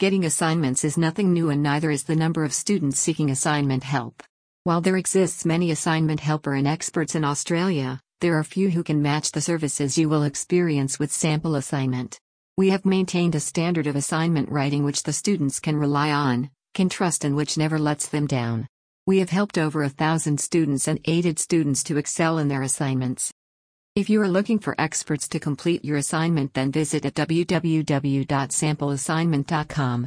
Getting assignments is nothing new and neither is the number of students seeking assignment help. While there exists many assignment helper and experts in Australia, there are few who can match the services you will experience with sample assignment. We have maintained a standard of assignment writing which the students can rely on, can trust, and which never lets them down. We have helped over a thousand students and aided students to excel in their assignments. If you are looking for experts to complete your assignment, then visit at www.sampleassignment.com.